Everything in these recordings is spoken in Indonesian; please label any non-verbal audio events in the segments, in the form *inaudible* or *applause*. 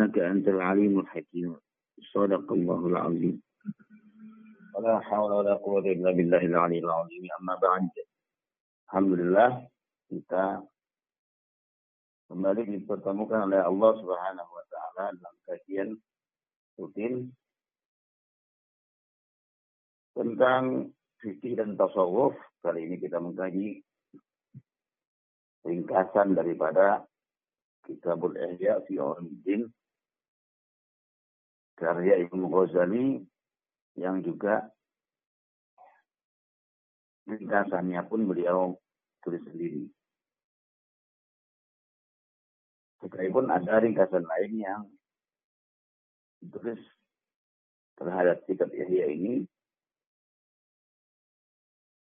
إنك أنت العليم الحكيم صدق الله العظيم ولا حول ولا قوة إلا بالله العلي العظيم أما بعد الحمد لله kita kembali dipertemukan oleh Allah Subhanahu wa taala dalam kajian rutin tentang fikih dan tasawuf. Kali ini kita mengkaji ringkasan daripada Kitabul Ihya fi Ulumuddin karya Ibnu Ghazali yang juga ringkasannya pun beliau tulis sendiri. Sekalipun ada ringkasan lain yang ditulis terhadap kitab Ihya ini,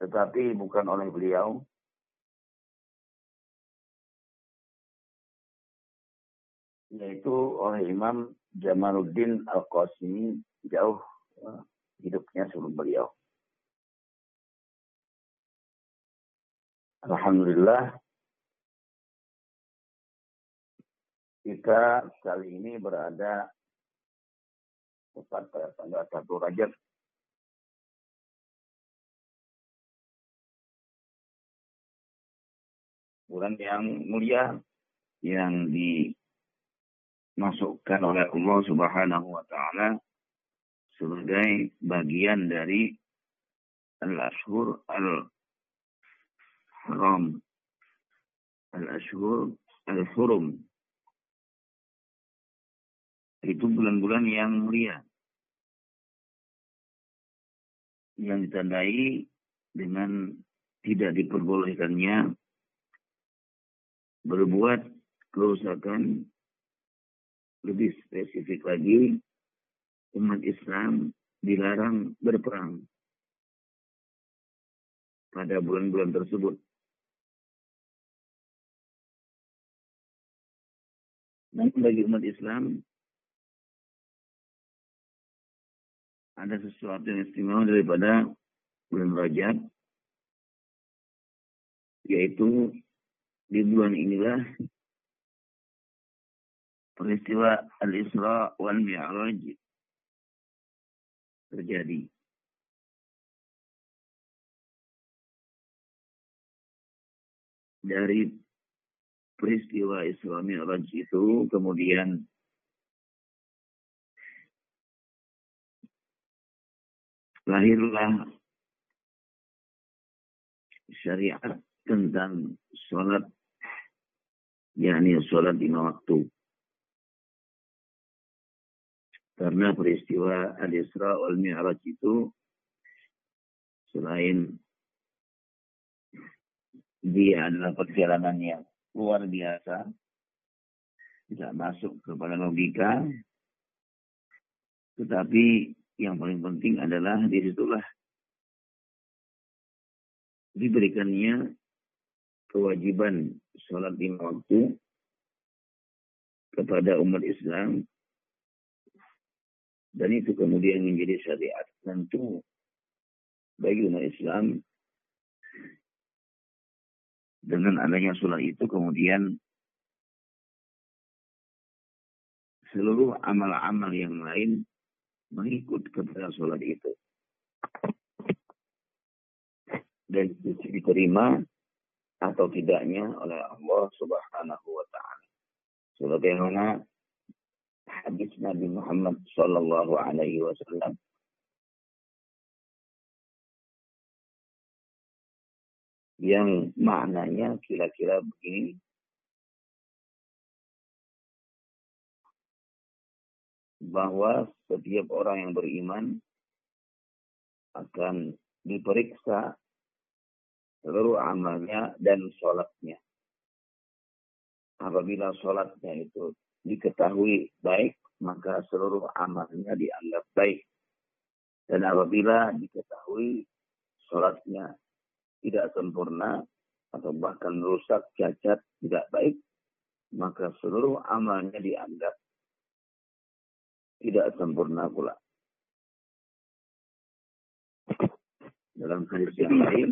tetapi bukan oleh beliau, yaitu oleh Imam Jamaluddin Al-Qasimi jauh eh, hidupnya sebelum beliau. Alhamdulillah kita kali ini berada tepat pada tanggal 1 Rajab bulan yang mulia yang di dimasukkan oleh Allah Subhanahu wa taala sebagai bagian dari al-ashhur al-haram. Al-ashhur al-hurum. Itu bulan-bulan yang mulia. Yang ditandai dengan tidak diperbolehkannya berbuat kerusakan lebih spesifik lagi, umat Islam dilarang berperang pada bulan-bulan tersebut. Namun bagi umat Islam ada sesuatu yang istimewa daripada bulan Rajab yaitu di bulan inilah peristiwa Al-Isra wal Mi'raj terjadi. Dari peristiwa Isra Mi'raj itu kemudian lahirlah syariat tentang sholat yakni sholat lima waktu Karena peristiwa Al-Isra wal Mi'raj itu selain dia adalah perjalanan yang luar biasa, tidak masuk kepada logika, tetapi yang paling penting adalah di situlah diberikannya kewajiban sholat lima waktu kepada umat Islam dan itu kemudian menjadi syariat tentu bagi umat Islam dengan adanya sholat itu kemudian seluruh amal-amal yang lain mengikut kepada sholat itu. Dan itu diterima atau tidaknya oleh Allah Subhanahu wa taala. Sebagaimana hadis Nabi Muhammad Sallallahu Alaihi Wasallam yang maknanya kira-kira begini. Bahwa setiap orang yang beriman akan diperiksa seluruh amalnya dan sholatnya. Apabila sholatnya itu diketahui baik, maka seluruh amalnya dianggap baik. Dan apabila diketahui sholatnya tidak sempurna atau bahkan rusak, cacat, tidak baik, maka seluruh amalnya dianggap tidak sempurna pula. Dalam hadis yang lain,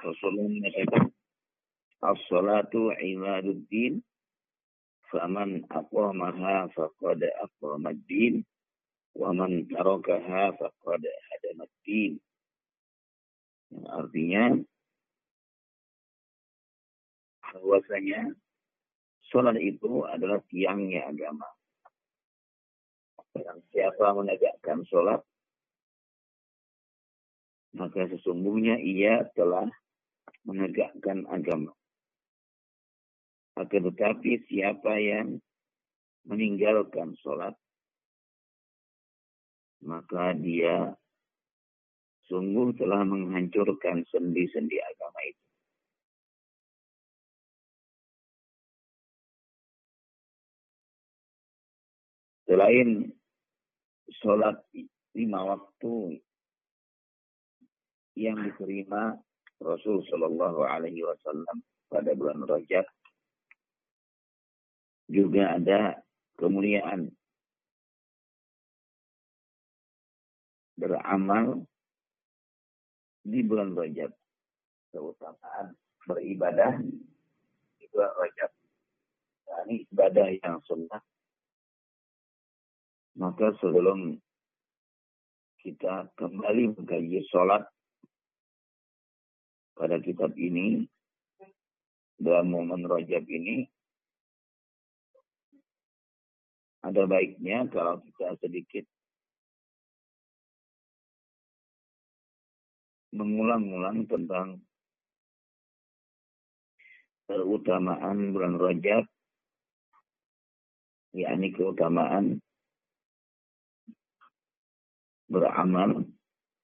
Rasulullah mengatakan, As-salatu imaduddin faman aqamaha faqad aqama ad-din wa man tarakaha faqad hadama ad-din artinya bahwasanya sholat itu adalah tiangnya agama. Dan siapa menegakkan sholat, maka sesungguhnya ia telah menegakkan agama. Akan tetapi siapa yang meninggalkan sholat, maka dia sungguh telah menghancurkan sendi-sendi agama itu. Selain sholat lima waktu yang diterima Rasul Shallallahu Alaihi Wasallam pada bulan Rajab juga ada kemuliaan. Beramal di bulan Rajab. Keutamaan beribadah di bulan Rajab. Ini ibadah yang sunnah. Maka sebelum kita kembali mengkaji sholat pada kitab ini, dalam momen rojab ini, ada baiknya kalau kita sedikit mengulang-ulang tentang keutamaan bulan Rajab, yakni keutamaan beramal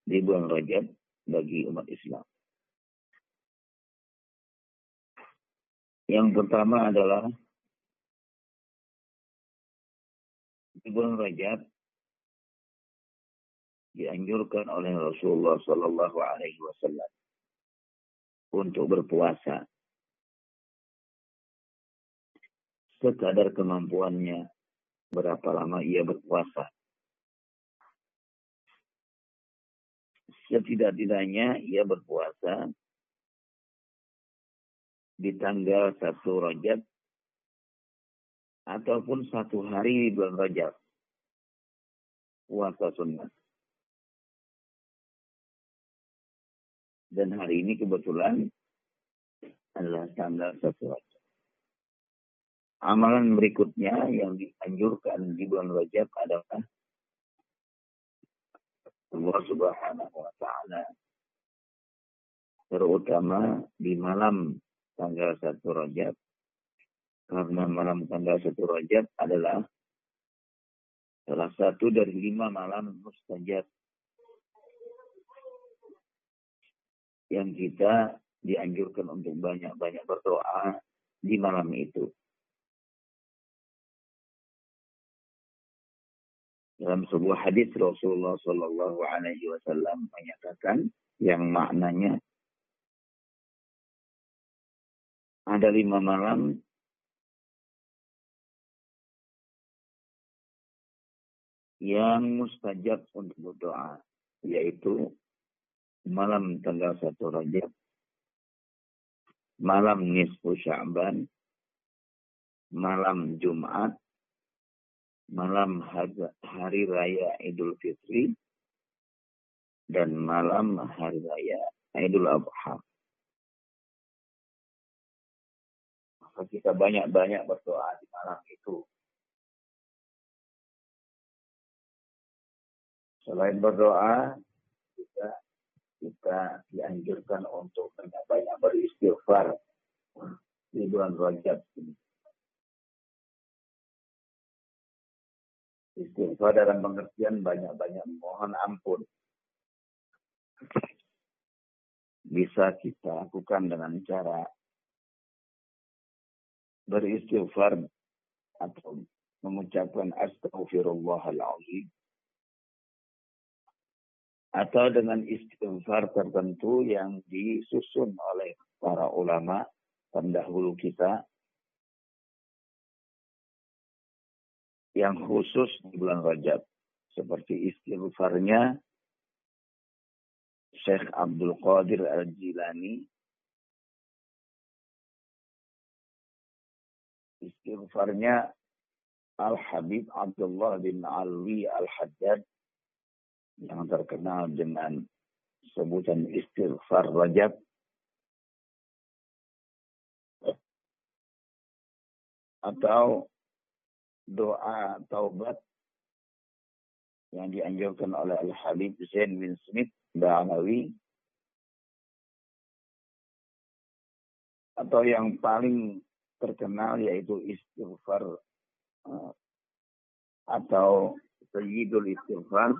di bulan Rajab bagi umat Islam. Yang pertama adalah di bulan Rajab dianjurkan oleh Rasulullah Sallallahu Alaihi Wasallam untuk berpuasa. Sekadar kemampuannya berapa lama ia berpuasa. Setidak-tidaknya ia berpuasa di tanggal satu Rajab ataupun satu hari di bulan Rajab. Puasa sunnah. Dan hari ini kebetulan adalah tanggal satu Rajab. Amalan berikutnya yang dianjurkan di bulan Rajab adalah Allah Subhanahu wa taala terutama di malam tanggal 1 Rajab karena malam tanggal 1 Rajab adalah salah satu dari lima malam mustajab yang kita dianjurkan untuk banyak-banyak berdoa di malam itu. Dalam sebuah hadis Rasulullah Shallallahu Alaihi Wasallam menyatakan yang maknanya ada lima malam yang mustajab untuk berdoa, yaitu malam tanggal satu Rajab, malam nisfu Sya'ban, malam Jumat, malam hari raya Idul Fitri dan malam hari raya Idul Adha. Maka kita banyak-banyak berdoa di malam itu. Selain berdoa, juga kita dianjurkan untuk banyak-banyak beristighfar di bulan Rajab ini. Istighfar dalam pengertian banyak-banyak mohon ampun. Bisa kita lakukan dengan cara beristighfar atau mengucapkan astagfirullahaladzim atau dengan istighfar tertentu yang disusun oleh para ulama pendahulu kita yang khusus di bulan Rajab. Seperti istighfarnya Syekh Abdul Qadir Al-Jilani. istighfarnya Al-Habib Abdullah bin Alwi Al-Haddad yang terkenal dengan sebutan istighfar rajab. Atau doa taubat yang dianjurkan oleh Al-Habib Zain bin Smith Ba'alawi atau yang paling terkenal yaitu istighfar uh, atau Sayyidul Istighfar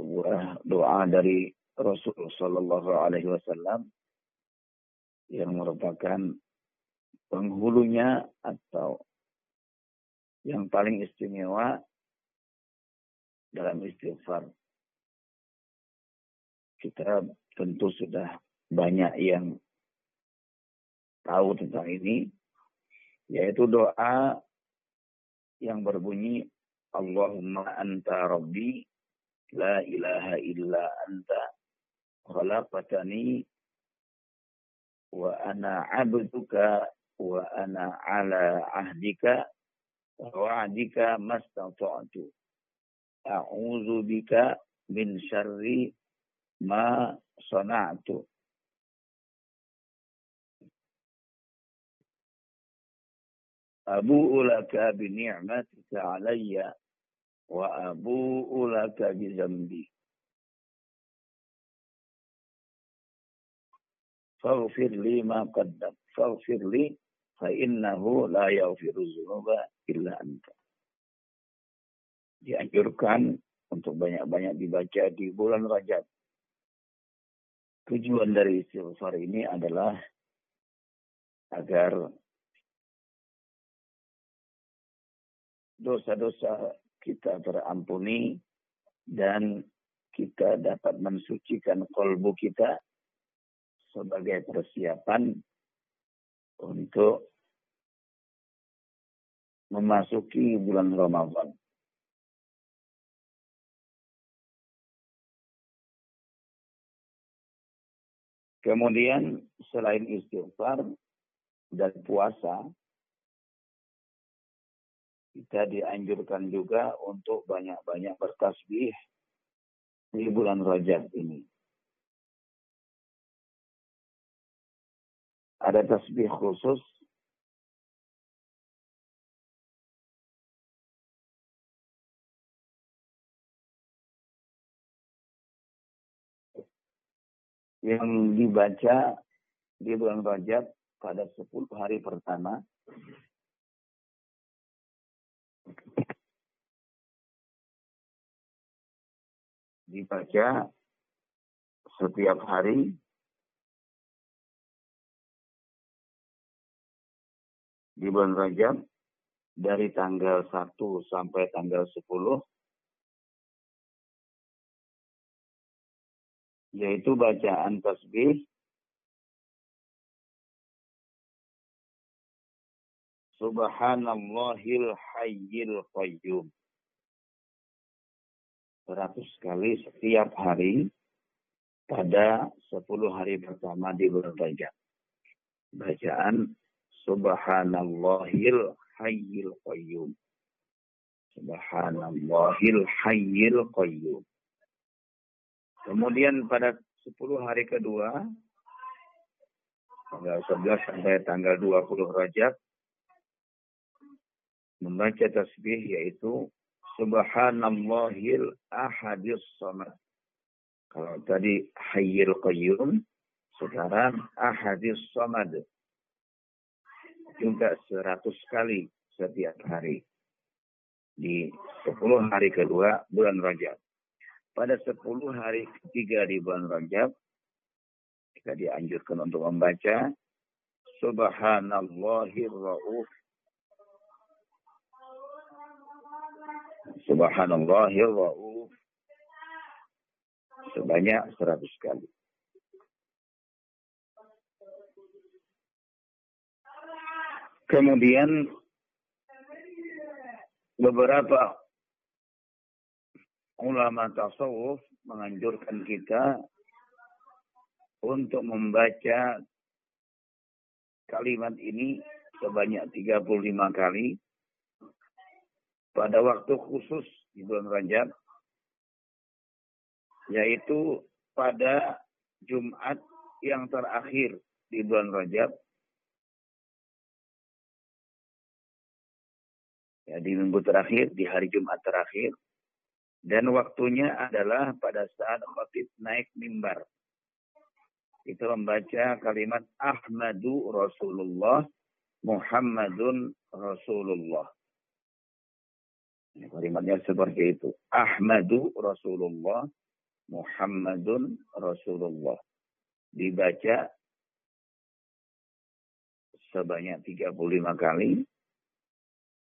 sebuah doa dari Rasulullah Wasallam yang merupakan penghulunya atau yang paling istimewa dalam istighfar. Kita tentu sudah banyak yang tahu tentang ini, yaitu doa yang berbunyi Allahumma anta rabbi la ilaha illa anta khalaqatani wa ana abduka wa ana ala ahdika wa wa'dika mastata'tu a'udzu bika min syarri ma sana'tu أبوء لك بنعمتك علي wa abu'u laka bizambi. Faghfir li ma qaddam. Faghfir li fa innahu la yaghfiru dzunuba illa anta. Dianjurkan untuk banyak-banyak dibaca di bulan Rajab. Tujuan dari istighfar ini adalah agar dosa-dosa kita terampuni dan kita dapat mensucikan kolbu kita sebagai persiapan untuk memasuki bulan Ramadan. Kemudian selain istighfar dan puasa, kita dianjurkan juga untuk banyak-banyak bertasbih di bulan Rajab ini. Ada tasbih khusus yang dibaca di bulan Rajab pada 10 hari pertama dibaca setiap hari. Di bulan Rajab dari tanggal 1 sampai tanggal 10 yaitu bacaan tasbih Subhanallahil hayyil qayyum 100 kali setiap hari pada 10 hari pertama di bulan Rajab. Bacaan Subhanallahil Hayyil Qayyum. Subhanallahil Hayyil Qayyum. Kemudian pada 10 hari kedua, tanggal 11 sampai tanggal 20 Rajab, membaca tasbih yaitu Subhanallahil ahadis samad. Kalau tadi hayyil qayyum, sekarang ahadis samad. Juga seratus kali setiap hari. Di sepuluh hari kedua bulan Rajab. Pada sepuluh hari ketiga di bulan Rajab, kita dianjurkan untuk membaca Subhanallahir Ra'uf Subhanallahil ra'uf. Sebanyak seratus kali. Kemudian beberapa ulama tasawuf menganjurkan kita untuk membaca kalimat ini sebanyak 35 kali pada waktu khusus di bulan Rajab yaitu pada Jumat yang terakhir di bulan Rajab. Ya, di minggu terakhir di hari Jumat terakhir. Dan waktunya adalah pada saat khatib naik mimbar. Kita membaca kalimat Ahmadu Rasulullah Muhammadun Rasulullah Kalimatnya seperti itu. Ahmadu Rasulullah, Muhammadun Rasulullah. Dibaca sebanyak 35 kali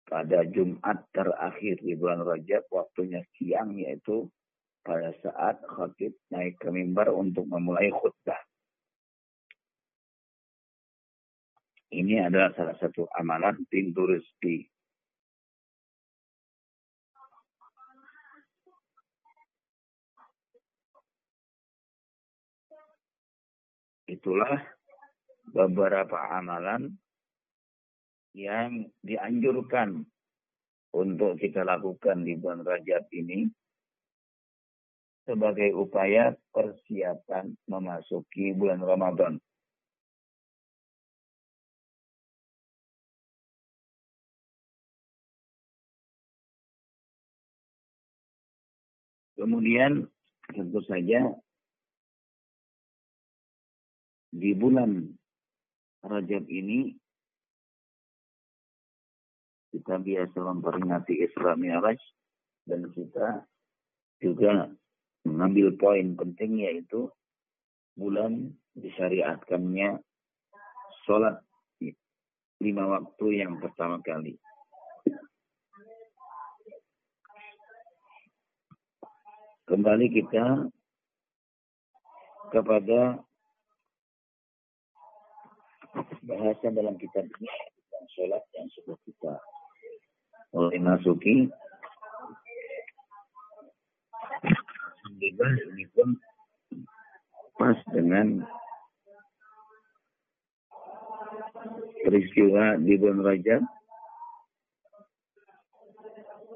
pada Jumat terakhir di bulan Rajab waktunya siang yaitu pada saat khatib naik ke mimbar untuk memulai khutbah. Ini adalah salah satu amalan pintu rezeki Itulah beberapa amalan yang dianjurkan untuk kita lakukan di bulan Rajab ini sebagai upaya persiapan memasuki bulan Ramadan. Kemudian tentu saja di bulan Rajab ini kita biasa memperingati Isra Mi'raj dan kita juga mengambil poin penting yaitu bulan disyariatkannya sholat lima waktu yang pertama kali. Kembali kita kepada bahasan dalam kitab ini tentang sholat yang sudah kita mulai masuki. Alhamdulillah ini pun pas dengan peristiwa di bulan Rajab.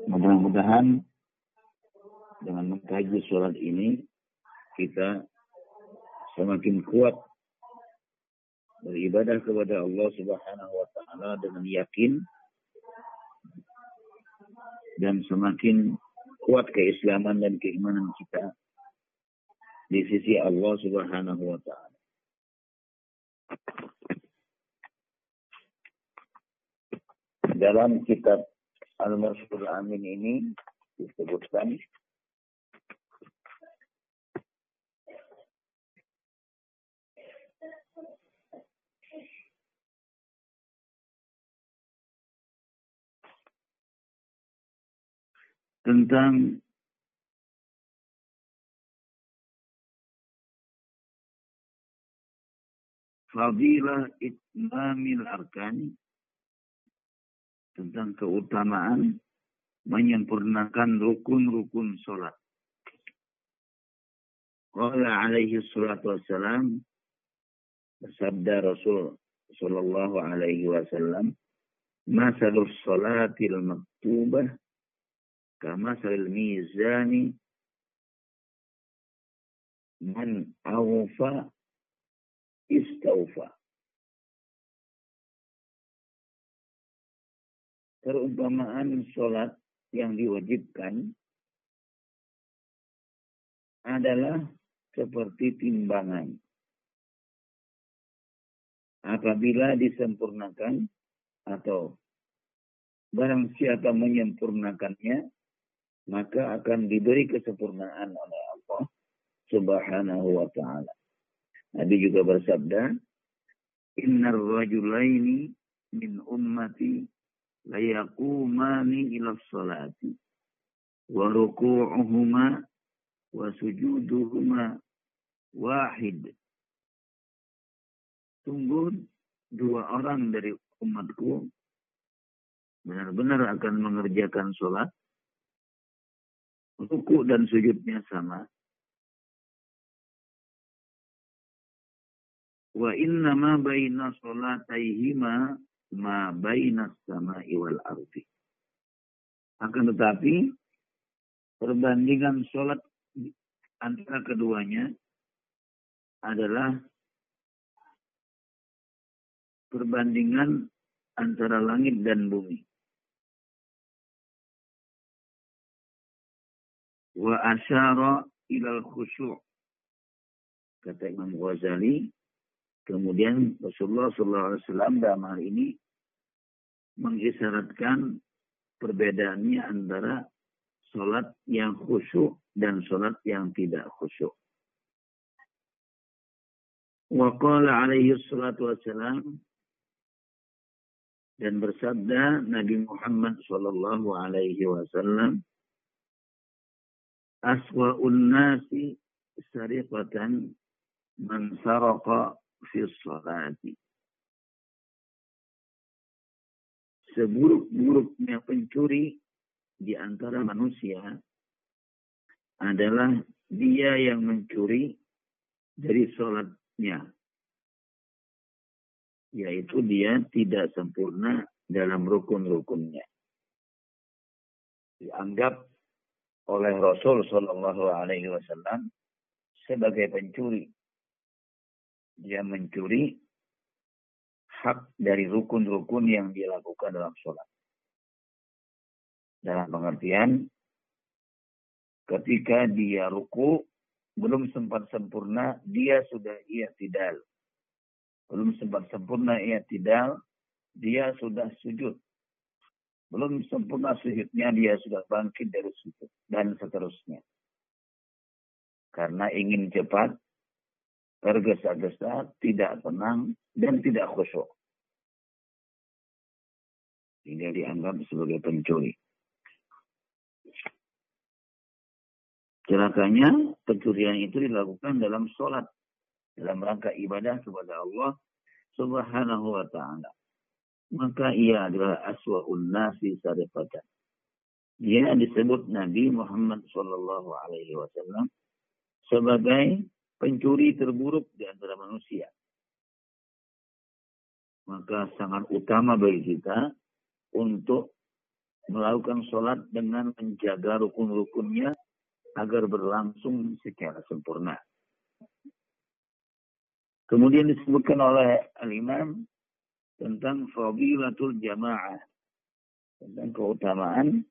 Mudah-mudahan dengan mengkaji sholat ini kita semakin kuat beribadah kepada Allah Subhanahu wa taala dengan yakin dan semakin kuat keislaman dan keimanan kita di sisi Allah Subhanahu wa taala. Dalam kitab Al-Marsyul Amin ini disebutkan tentang fadilah itmamil arkan tentang keutamaan menyempurnakan rukun-rukun sholat. Qala alaihi salatu wassalam bersabda Rasul sallallahu alaihi wasallam masalus salatil maktubah كمثل الميزان من أوفى استوفى Perumpamaan sholat yang diwajibkan adalah seperti timbangan. Apabila disempurnakan atau barang siapa menyempurnakannya, maka akan diberi kesempurnaan oleh Allah Subhanahu wa taala. Nabi juga bersabda, "Innar rajulaini min ummati la yaqumani ila sholati wa ruku'uhuma wa sujuduhuma wahid." Sungguh dua orang dari umatku benar-benar akan mengerjakan sholat ruku dan sujudnya sama. Wa inna ma baina salataihima ma bainas sama'i wal ardi. Akan tetapi perbandingan sholat antara keduanya adalah perbandingan antara langit dan bumi. Wa asyara ilal khusyuk. Kata Imam Ghazali, kemudian Rasulullah SAW dalam hal ini mengisyaratkan perbedaannya antara sholat yang khusyuk dan sholat yang tidak khusyuk. Wa qala alaihi salatu wassalam dan bersabda Nabi Muhammad sallallahu alaihi wasallam aswa'un nasi sariqatan man saraqa fi salati seburuk-buruknya pencuri di antara manusia adalah dia yang mencuri dari sholatnya. Yaitu dia tidak sempurna dalam rukun-rukunnya. Dianggap oleh Rasul Shallallahu Alaihi Wasallam sebagai pencuri. Dia mencuri hak dari rukun-rukun yang dilakukan dalam sholat. Dalam pengertian, ketika dia ruku, belum sempat sempurna, dia sudah ia tidak. Belum sempat sempurna ia tidak, dia sudah sujud. Belum sempurna sujudnya, dia sudah bangkit dari sujud. Dan seterusnya. Karena ingin cepat, tergesa-gesa, tidak tenang, dan tidak khusyuk. Sehingga dianggap sebagai pencuri. Celakanya pencurian itu dilakukan dalam sholat. Dalam rangka ibadah kepada Allah subhanahu wa ta'ala. Maka ia adalah aswa'un nasi sarifatan. Dia disebut Nabi Muhammad sallallahu alaihi wasallam sebagai pencuri terburuk di antara manusia. Maka sangat utama bagi kita untuk melakukan sholat dengan menjaga rukun-rukunnya agar berlangsung secara sempurna. Kemudian disebutkan oleh Al-Imam tentang fadilatul jamaah. Tentang keutamaan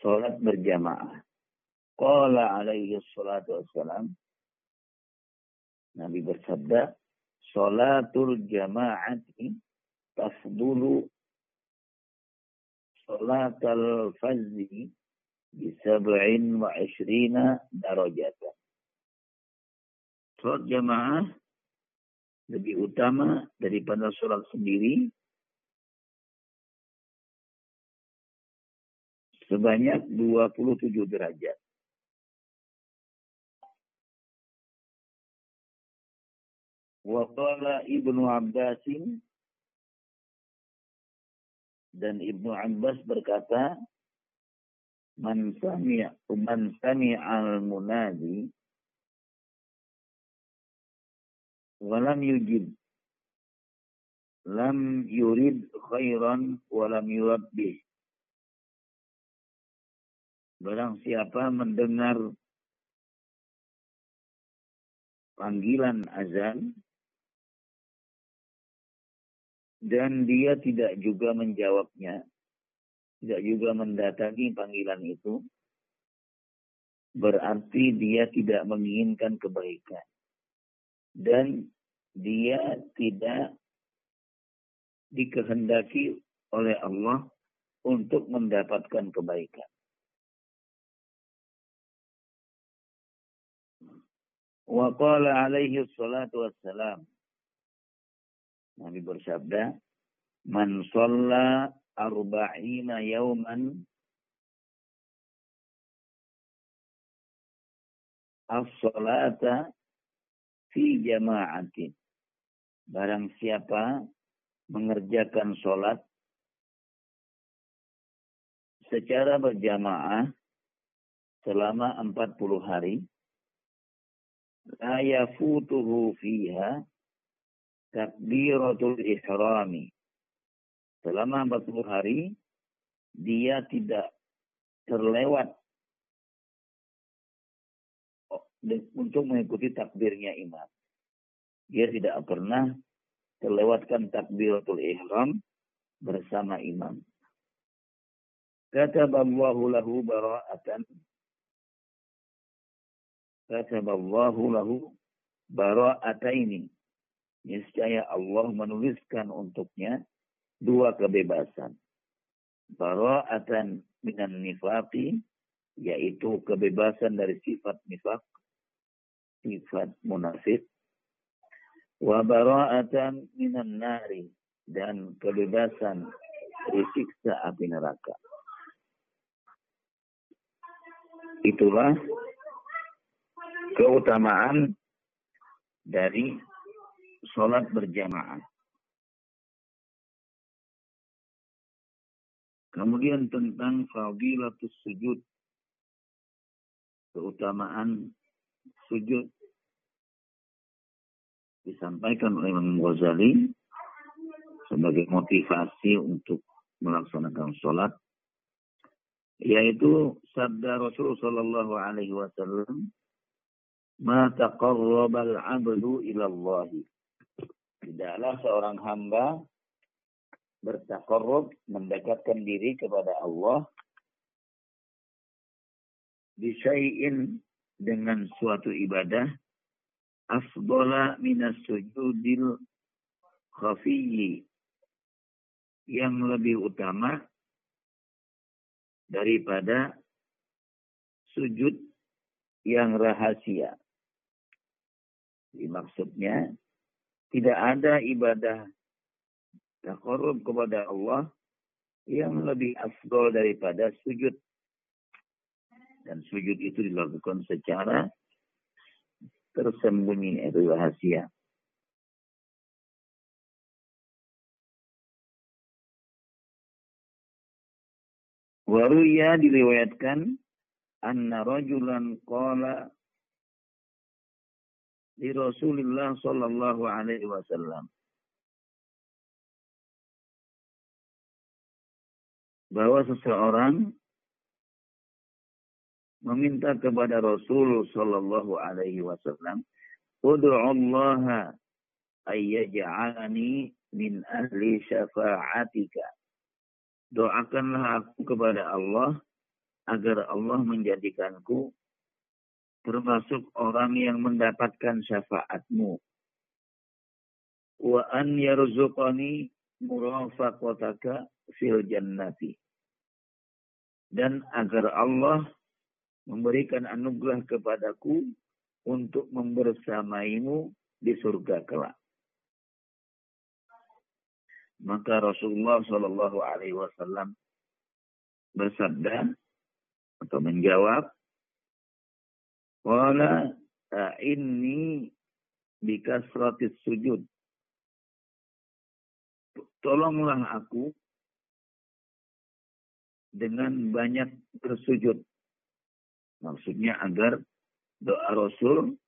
sholat berjamaah. Qala alaihi salatu wassalam Nabi bersabda, Salatul jama'ati tafdulu salatal fazzi bisab'in wa ishrina darajatan. Salat jamaah lebih utama daripada sholat sendiri sebanyak 27 derajat. Waqala Ibnu Abbasin dan Ibnu Abbas berkata, Man sami' man al-munadi walam yujib lam yurid khairan walam yurabbih Barang siapa mendengar panggilan azan dan dia tidak juga menjawabnya, tidak juga mendatangi panggilan itu, berarti dia tidak menginginkan kebaikan. Dan dia tidak dikehendaki oleh Allah untuk mendapatkan kebaikan. Wa qala alaihi salatu wassalam Nabi bersabda, "Man shalla arba'ina yauman as-salata fi jama'atin." Barang siapa mengerjakan sholat secara berjamaah selama 40 hari, la yafutuhu fiha takbiratul ihrami selama 40 hari dia tidak terlewat untuk mengikuti takbirnya imam. Dia tidak pernah terlewatkan takbiratul ihram bersama imam. Kataballahu lahu bara'atan Kataballahu lahu bara'ataini. Niscaya Allah menuliskan untuknya dua kebebasan. Bara'atan minan nifaqi, yaitu kebebasan dari sifat nifak, sifat munafik. Wa bara'atan minan nari, dan kebebasan dari siksa api neraka. Itulah keutamaan dari sholat berjamaah. Kemudian tentang fadilatus sujud. Keutamaan sujud disampaikan oleh Imam Ghazali sebagai motivasi untuk melaksanakan sholat yaitu sabda Rasul sallallahu alaihi wasallam ma taqarrabal 'abdu ila Allah. Tidaklah seorang hamba bertakarrub mendekatkan diri kepada Allah bisyai'in dengan suatu ibadah afdala minas sujudil khafiyyi yang lebih utama daripada sujud yang rahasia. Jadi maksudnya tidak ada ibadah takarub kepada Allah yang lebih afdol daripada sujud. Dan sujud itu dilakukan secara tersembunyi, itu rahasia. Waruya diriwayatkan anna rajulan qala di Rasulullah sallallahu alaihi wasallam bahwa seseorang meminta kepada Rasul sallallahu alaihi wasallam Allah ayyaj'alani min ahli syafa'atika doakanlah aku kepada Allah agar Allah menjadikanku termasuk orang yang mendapatkan syafaatmu. Wa an yarzuqani murafaqataka fil jannati. Dan agar Allah memberikan anugerah kepadaku untuk membersamaimu di surga kelak. Maka Rasulullah Shallallahu Alaihi Wasallam bersabda atau menjawab, Wala ini bikasratis sujud. Tolonglah aku dengan banyak bersujud. Maksudnya agar doa Rasul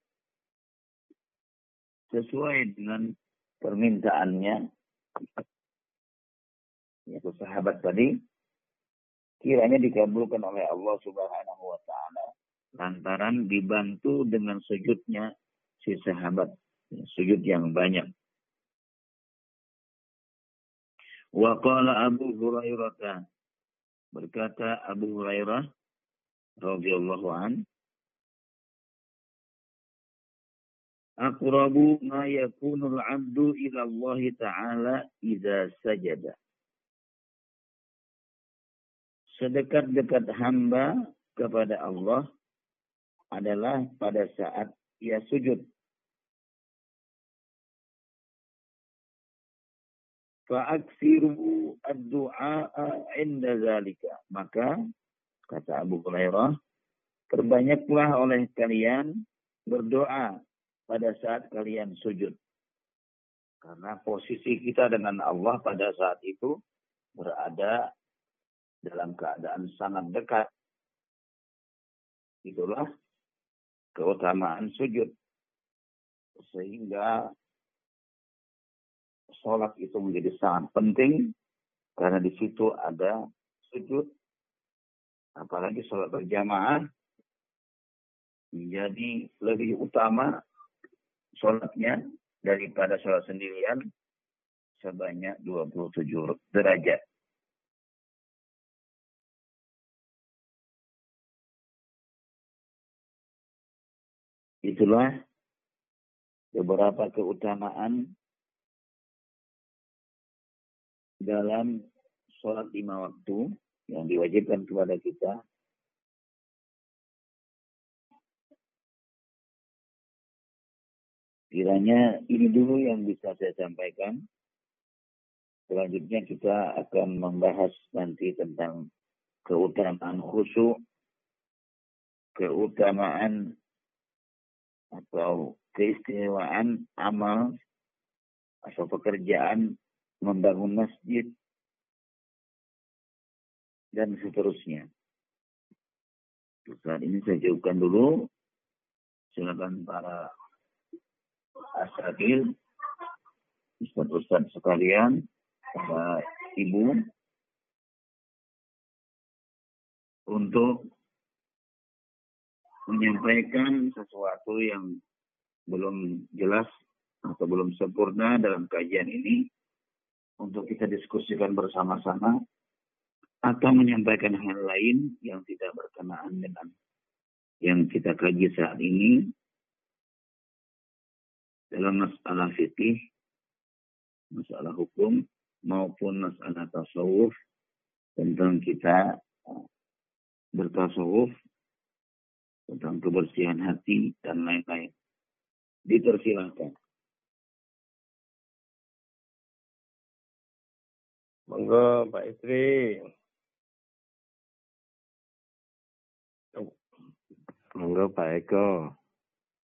sesuai dengan permintaannya. Yaitu sahabat tadi kiranya dikabulkan oleh Allah Subhanahu wa taala. Lantaran dibantu dengan sujudnya si sahabat sujud yang banyak. Wa Abu Hurairah berkata Abu Hurairah radhiyallahu an Aqrabu ma yakunul 'abdu ila Allah Ta'ala idza sajada sedekat-dekat hamba kepada Allah adalah pada saat ia sujud. Fa'aksiru ad-du'a inda zalika. Maka, kata Abu Hurairah, perbanyaklah oleh kalian berdoa pada saat kalian sujud. Karena posisi kita dengan Allah pada saat itu berada dalam keadaan sangat dekat. Itulah keutamaan sujud. Sehingga sholat itu menjadi sangat penting Karena di situ ada sujud. Apalagi sholat berjamaah menjadi lebih utama sholatnya daripada sholat sendirian sebanyak 27 derajat. Itulah beberapa keutamaan dalam sholat lima waktu yang diwajibkan kepada kita. Kiranya ini dulu yang bisa saya sampaikan. Selanjutnya kita akan membahas nanti tentang keutamaan khusyuk, keutamaan atau keistimewaan amal atau pekerjaan membangun masjid dan seterusnya. Saat ini saya jauhkan dulu. Silakan para asakil, ustaz-ustaz sekalian, para ibu, untuk menyampaikan sesuatu yang belum jelas atau belum sempurna dalam kajian ini untuk kita diskusikan bersama-sama atau menyampaikan hal lain yang tidak berkenaan dengan yang kita kaji saat ini dalam masalah fikih, masalah hukum maupun masalah tasawuf tentang kita bertasawuf tentang kebersihan hati dan lain-lain. Dipersilahkan. Monggo Pak Istri. Monggo Pak Eko.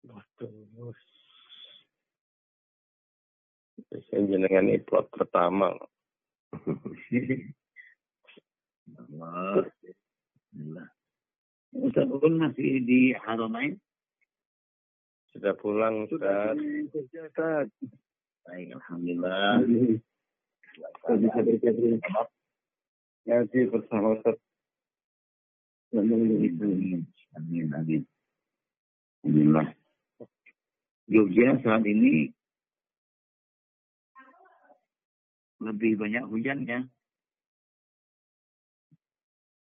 Waduh. Saya jenengan ini plot pertama. Allah. Ustaz Ulun masih di Haramain? Sudah pulang, Ustaz. Ustaz. Baik, Alhamdulillah. Bisa berkata Ngaji bersama Ustaz. Amin, amin. Alhamdulillah. Jogja saat ini lebih banyak hujannya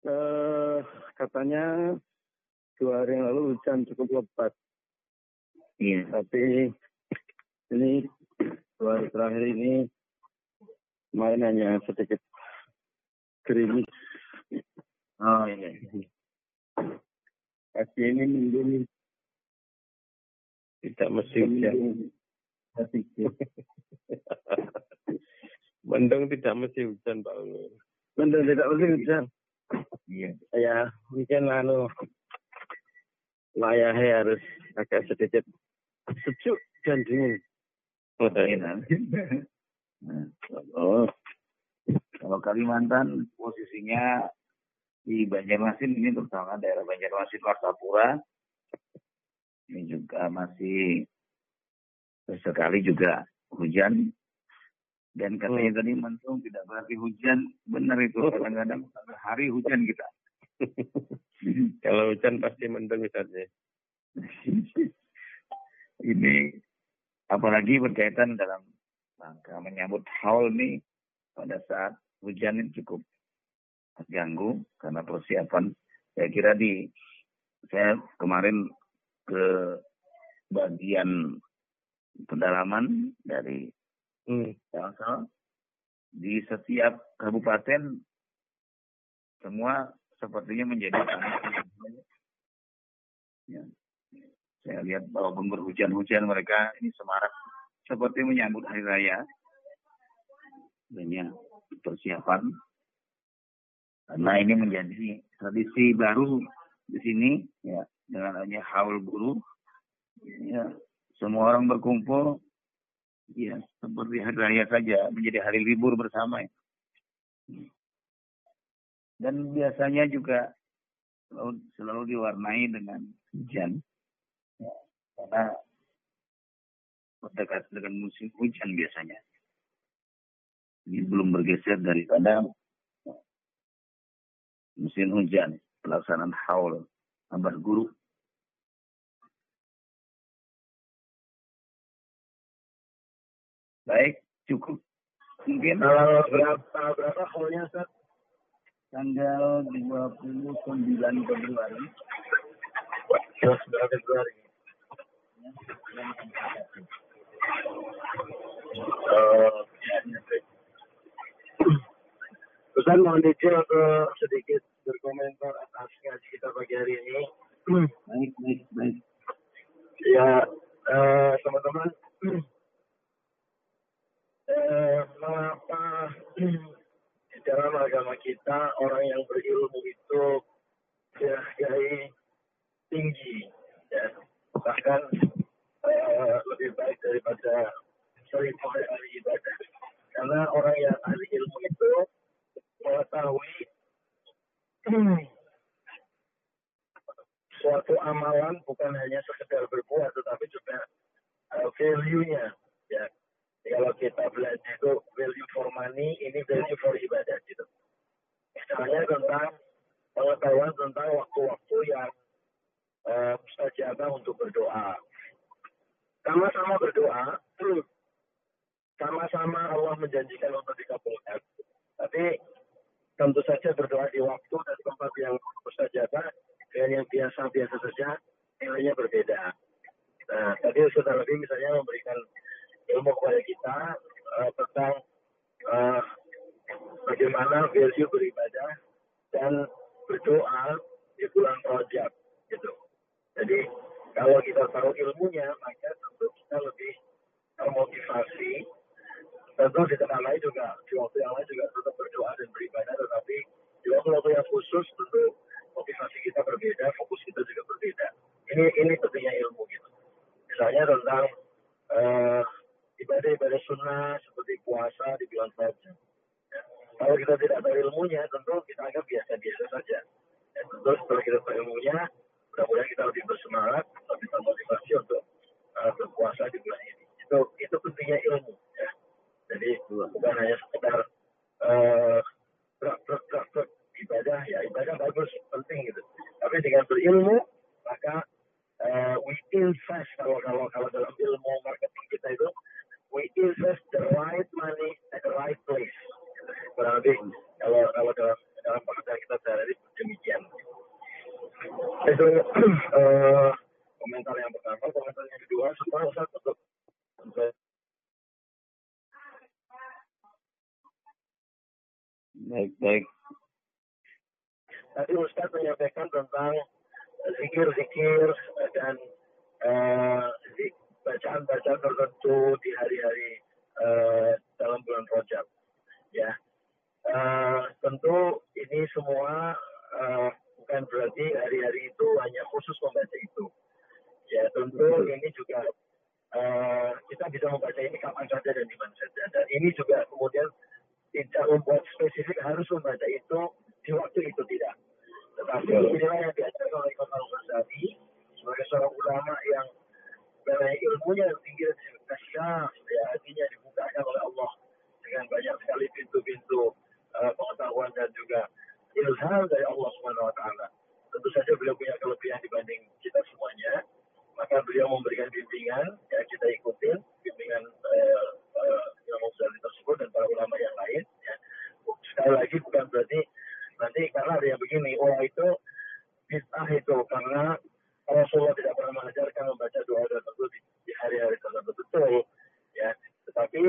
uh, katanya dua hari yang lalu hujan cukup lebat. Iya. Tapi ini dua hari terakhir ini kemarin hanya sedikit gerimis. Oh iya. Pagi ini mendung tidak mesti hujan. *laughs* mendung tidak mesti hujan Pak Ulun. Mendung tidak mesti hujan. Iya. Ya, mungkin anu layahnya harus agak sedikit sejuk dan dingin. Oh, oh. Kalau Kalimantan posisinya di Banjarmasin ini terutama daerah Banjarmasin Martapura ini juga masih sekali juga hujan dan katanya hmm. tadi mendung tidak berarti hujan. Benar itu. Oh. Kadang-kadang hari hujan kita. *laughs* Kalau hujan pasti mendung misalnya. *laughs* Ini apalagi berkaitan dalam rangka menyambut haul nih pada saat hujan ini cukup terganggu karena persiapan saya kira di saya kemarin ke bagian pedalaman dari Hmm. Di setiap kabupaten semua sepertinya menjadi ya. Saya lihat walaupun berhujan-hujan mereka ini semarak seperti menyambut hari raya. Banyak persiapan. Karena ini menjadi tradisi baru di sini ya dengan adanya haul guru ya semua orang berkumpul ya seperti hari raya saja menjadi hari libur bersama ya. dan biasanya juga selalu, selalu diwarnai dengan hujan ya, karena berdekat dengan musim hujan biasanya ini belum bergeser daripada musim hujan, pelaksanaan haul, ambar guru. Baik, cukup. Mungkin kalau ya. berapa berapa haulnya Ustaz? Tanggal 29 Februari. Wah, Februari. Uh, pesan mohon izin untuk sedikit berkomentar atas ngaji kita pagi hari ini. *clears throat* Baik, baik, baik. Ya, eh, teman-teman, *clears throat* eh, kenapa di dalam agama kita orang yang berilmu itu dihargai tinggi, ya. bahkan eh, lebih baik daripada seribu hari ibadah. Karena orang yang ahli ilmu amalan bukan hanya sekedar berbuat tetapi juga uh, value-nya. to get in ada lagi bukan berarti nanti karena ada yang begini oh itu bid'ah itu karena Rasulullah tidak pernah mengajarkan membaca doa dan tentu di, di hari-hari tertentu betul ya. Tetapi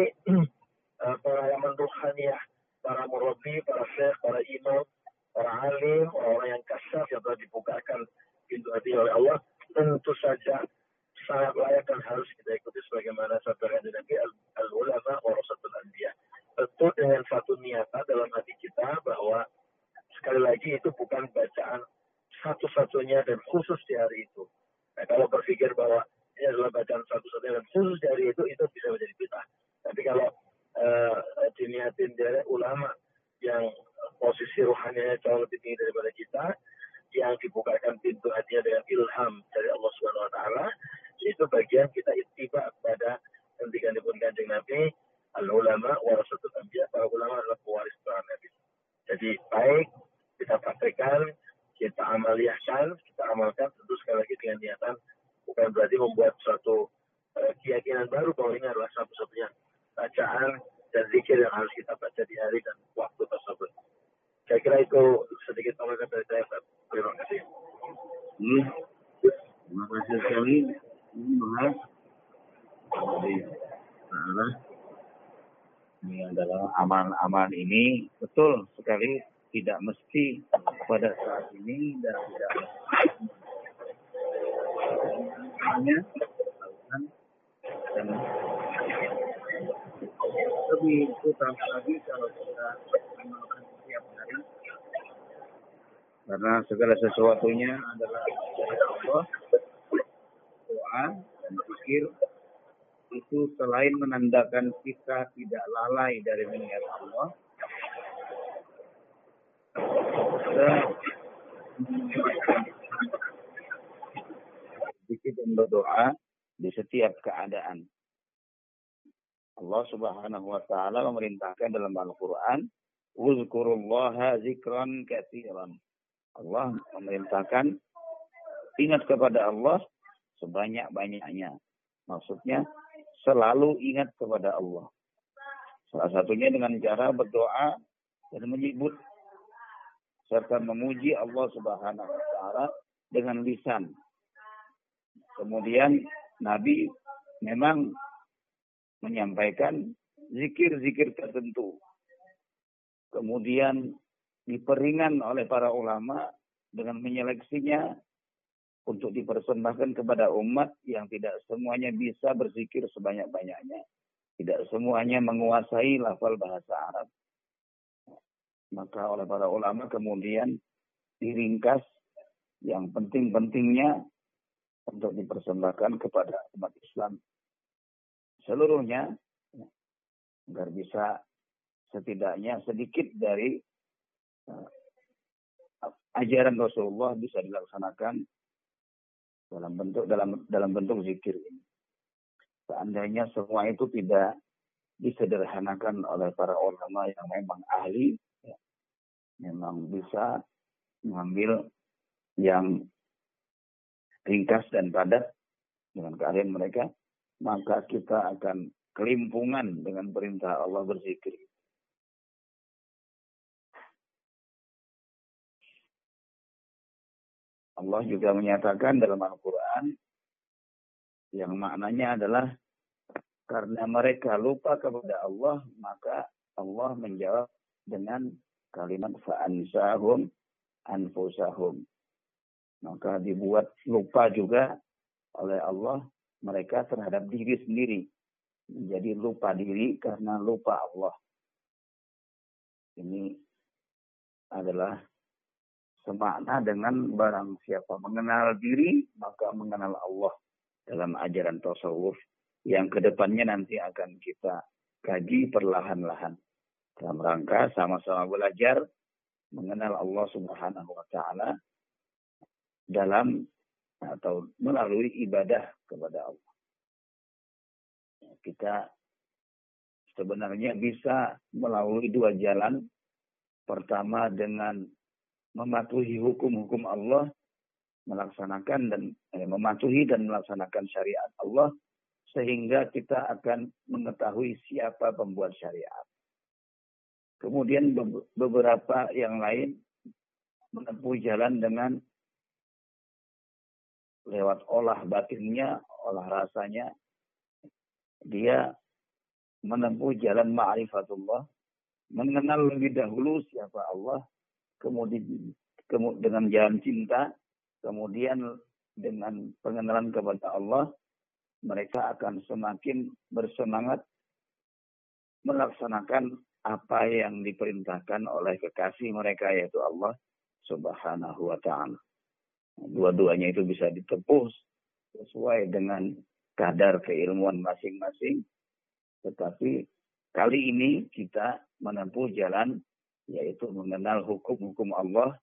*clears throat* eh, pengalaman rohaniah hanya dan khusus di hari itu. Pada saat ini dan tidak hanya dan lebih utama lagi kalau kita melakukan setiap hari. Karena segala sesuatunya adalah Allah doa dan pikir itu selain menandakan kita tidak lalai dari mengingat Allah sedikit dan berdoa di setiap keadaan. Allah Subhanahu wa taala memerintahkan dalam Al-Qur'an, "Uzkurullaha zikran katsiran." Allah memerintahkan ingat kepada Allah sebanyak-banyaknya. Maksudnya selalu ingat kepada Allah. Salah satunya dengan cara berdoa dan menyebut serta memuji Allah Subhanahu wa taala dengan lisan. Kemudian Nabi memang menyampaikan zikir-zikir tertentu. Kemudian diperingan oleh para ulama dengan menyeleksinya untuk dipersembahkan kepada umat yang tidak semuanya bisa berzikir sebanyak-banyaknya. Tidak semuanya menguasai lafal bahasa Arab. Maka oleh para ulama kemudian diringkas yang penting-pentingnya untuk dipersembahkan kepada umat Islam seluruhnya agar bisa setidaknya sedikit dari uh, ajaran Rasulullah bisa dilaksanakan dalam bentuk dalam dalam bentuk zikir ini. Seandainya semua itu tidak disederhanakan oleh para ulama yang memang ahli, memang bisa mengambil yang ringkas dan padat dengan keahlian mereka, maka kita akan kelimpungan dengan perintah Allah berzikir. Allah juga menyatakan dalam Al-Quran yang maknanya adalah karena mereka lupa kepada Allah, maka Allah menjawab dengan kalimat fa'ansahum anfusahum. Maka dibuat lupa juga oleh Allah mereka terhadap diri sendiri. Menjadi lupa diri karena lupa Allah. Ini adalah semakna dengan barang siapa mengenal diri, maka mengenal Allah dalam ajaran tasawuf yang ke depannya nanti akan kita kaji perlahan-lahan dalam rangka sama-sama belajar mengenal Allah Subhanahu wa taala dalam atau melalui ibadah kepada Allah. Kita sebenarnya bisa melalui dua jalan. Pertama dengan mematuhi hukum-hukum Allah, melaksanakan dan eh, mematuhi dan melaksanakan syariat Allah sehingga kita akan mengetahui siapa pembuat syariat. Kemudian beberapa yang lain menempuh jalan dengan lewat olah batinnya, olah rasanya, dia menempuh jalan ma'rifatullah, mengenal lebih dahulu siapa Allah, kemudian dengan jalan cinta, kemudian dengan pengenalan kepada Allah, mereka akan semakin bersemangat melaksanakan apa yang diperintahkan oleh kekasih mereka yaitu Allah Subhanahu wa taala. Dua-duanya itu bisa ditempuh sesuai dengan kadar keilmuan masing-masing. Tetapi kali ini kita menempuh jalan yaitu mengenal hukum-hukum Allah,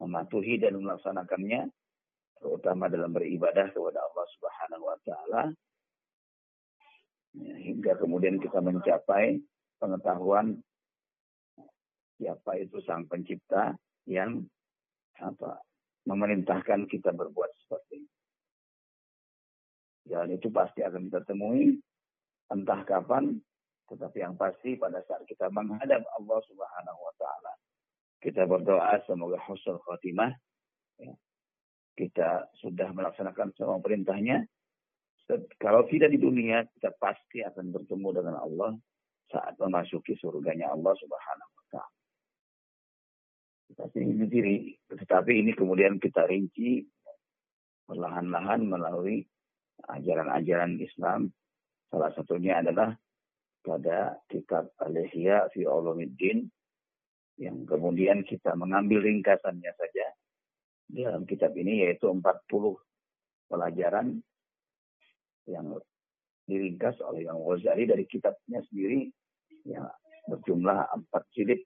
mematuhi dan melaksanakannya, terutama dalam beribadah kepada Allah Subhanahu wa taala. Ya, hingga kemudian kita mencapai pengetahuan siapa itu sang pencipta yang apa memerintahkan kita berbuat seperti ini. Dan itu pasti akan kita temui entah kapan, tetapi yang pasti pada saat kita menghadap Allah Subhanahu wa taala. Kita berdoa semoga husnul khotimah. Ya. Kita sudah melaksanakan semua perintahnya, kalau tidak di dunia, kita pasti akan bertemu dengan Allah saat memasuki surganya Allah Subhanahu wa taala. Tapi ini diri, tetapi ini kemudian kita rinci perlahan-lahan melalui ajaran-ajaran Islam. Salah satunya adalah pada kitab Al-Ihya fi Ulumuddin yang kemudian kita mengambil ringkasannya saja. Dalam kitab ini yaitu 40 pelajaran yang diringkas oleh Imam Ghazali. Dari kitabnya sendiri yang berjumlah empat jilid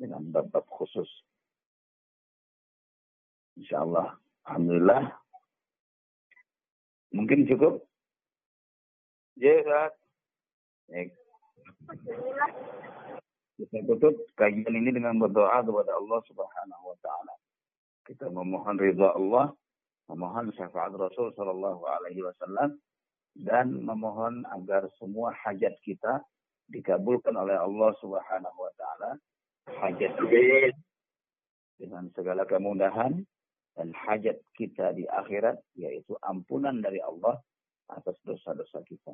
dengan bab-bab khusus. Insya Allah, Alhamdulillah. Mungkin cukup? Ya, Baik. Kita tutup kajian ini dengan berdoa kepada Allah Subhanahu wa taala. Kita memohon ridha Allah memohon syafaat Rasul Shallallahu Alaihi Wasallam dan memohon agar semua hajat kita dikabulkan oleh Allah Subhanahu Wa Taala hajat kita dengan segala kemudahan dan hajat kita di akhirat yaitu ampunan dari Allah atas dosa-dosa kita.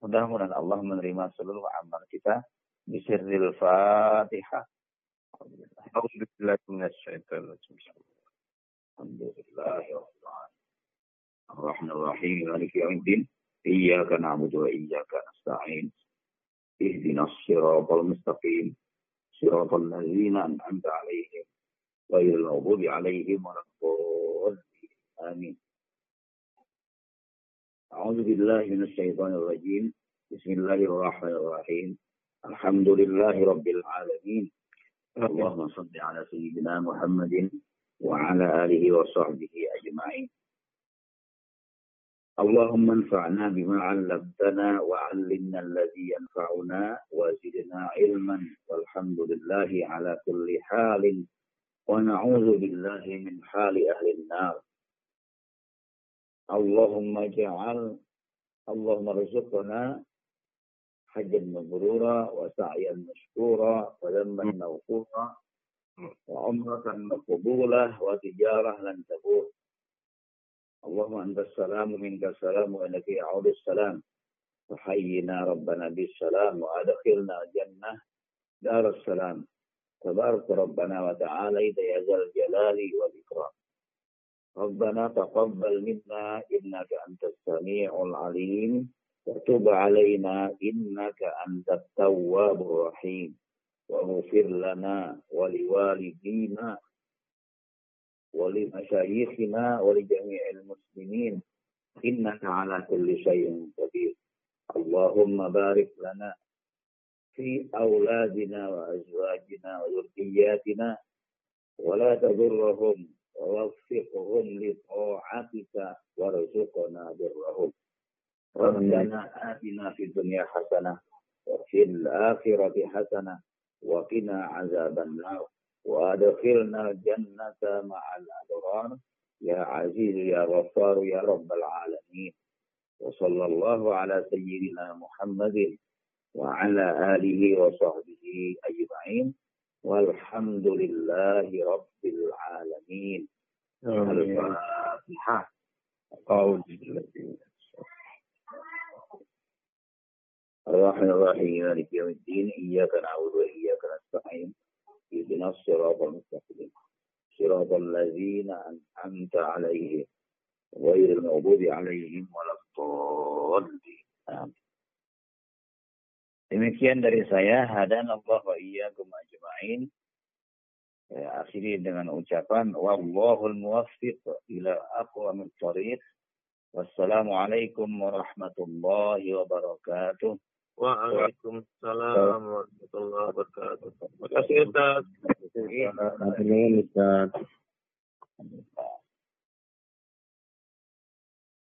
Mudah-mudahan Allah menerima seluruh amal kita. Bisirril Fatihah. Alhamdulillah. Alhamdulillah. الرحمن الرحيم مالك يوم الدين إياك نعبد وإياك نستعين اهدنا الصراط المستقيم صراط الذين أنعمت عليهم غير المغضوب عليهم ولا الضالين. آمين. أعوذ بالله من الشيطان الرجيم. بسم الله الرحمن الرحيم. الحمد لله رب العالمين. اللهم صل على سيدنا محمد وعلى آله وصحبه أجمعين. اللهم انفعنا بما علمتنا وعلمنا الذي ينفعنا وزدنا علما والحمد لله على كل حال ونعوذ بالله من حال أهل النار. اللهم اجعل اللهم ارزقنا حجا مبرورا وسعيا مشكورا وذنبا مغفورا وعمرة مقبولة وتجارة لن تبور. اللهم أنت السلام منك السلام وإنك يعود السلام. فحينا ربنا بالسلام وأدخلنا الجنة. دار السلام. تبارك ربنا وتعالى يا ذا الجلال والإكرام. ربنا تقبل منا إنك أنت السميع العليم. وتب علينا إنك أنت التواب الرحيم. واغفر لنا ولوالدينا ولمشايخنا ولجميع المسلمين إنك على كل شيء قدير. اللهم بارك لنا في أولادنا وأزواجنا وذرياتنا ولا تضرهم ووفقهم لطاعتك وارزقنا برهم. ربنا آتنا في الدنيا حسنة وفي الآخرة حسنة وقنا عذاب النار. وأدخلنا الجنة مع الأبرار. يا عزيز يا غفار يا رب العالمين. وصلى الله على سيدنا محمد وعلى آله وصحبه أجمعين. والحمد لله رب العالمين. الفاتحة. بالله الرحمن الرحيم. مالك يوم الدين. إياك نعبد وإياك نستعين. اهدنا الصراط المستقيم صراط الذين أنعمت عليهم غير المغضوب عليهم ولا الضالين Demikian dari saya, hadan Allah wa iyyakum ajma'in. Saya akhiri dengan ucapan wallahul muwaffiq ila aqwamit thariq. Wassalamualaikum warahmatullahi wabarakatuh. Waalaikumsalam warahmatullahi wabarakatuh. Terima kasih Ustaz. Terima kasih Ustaz.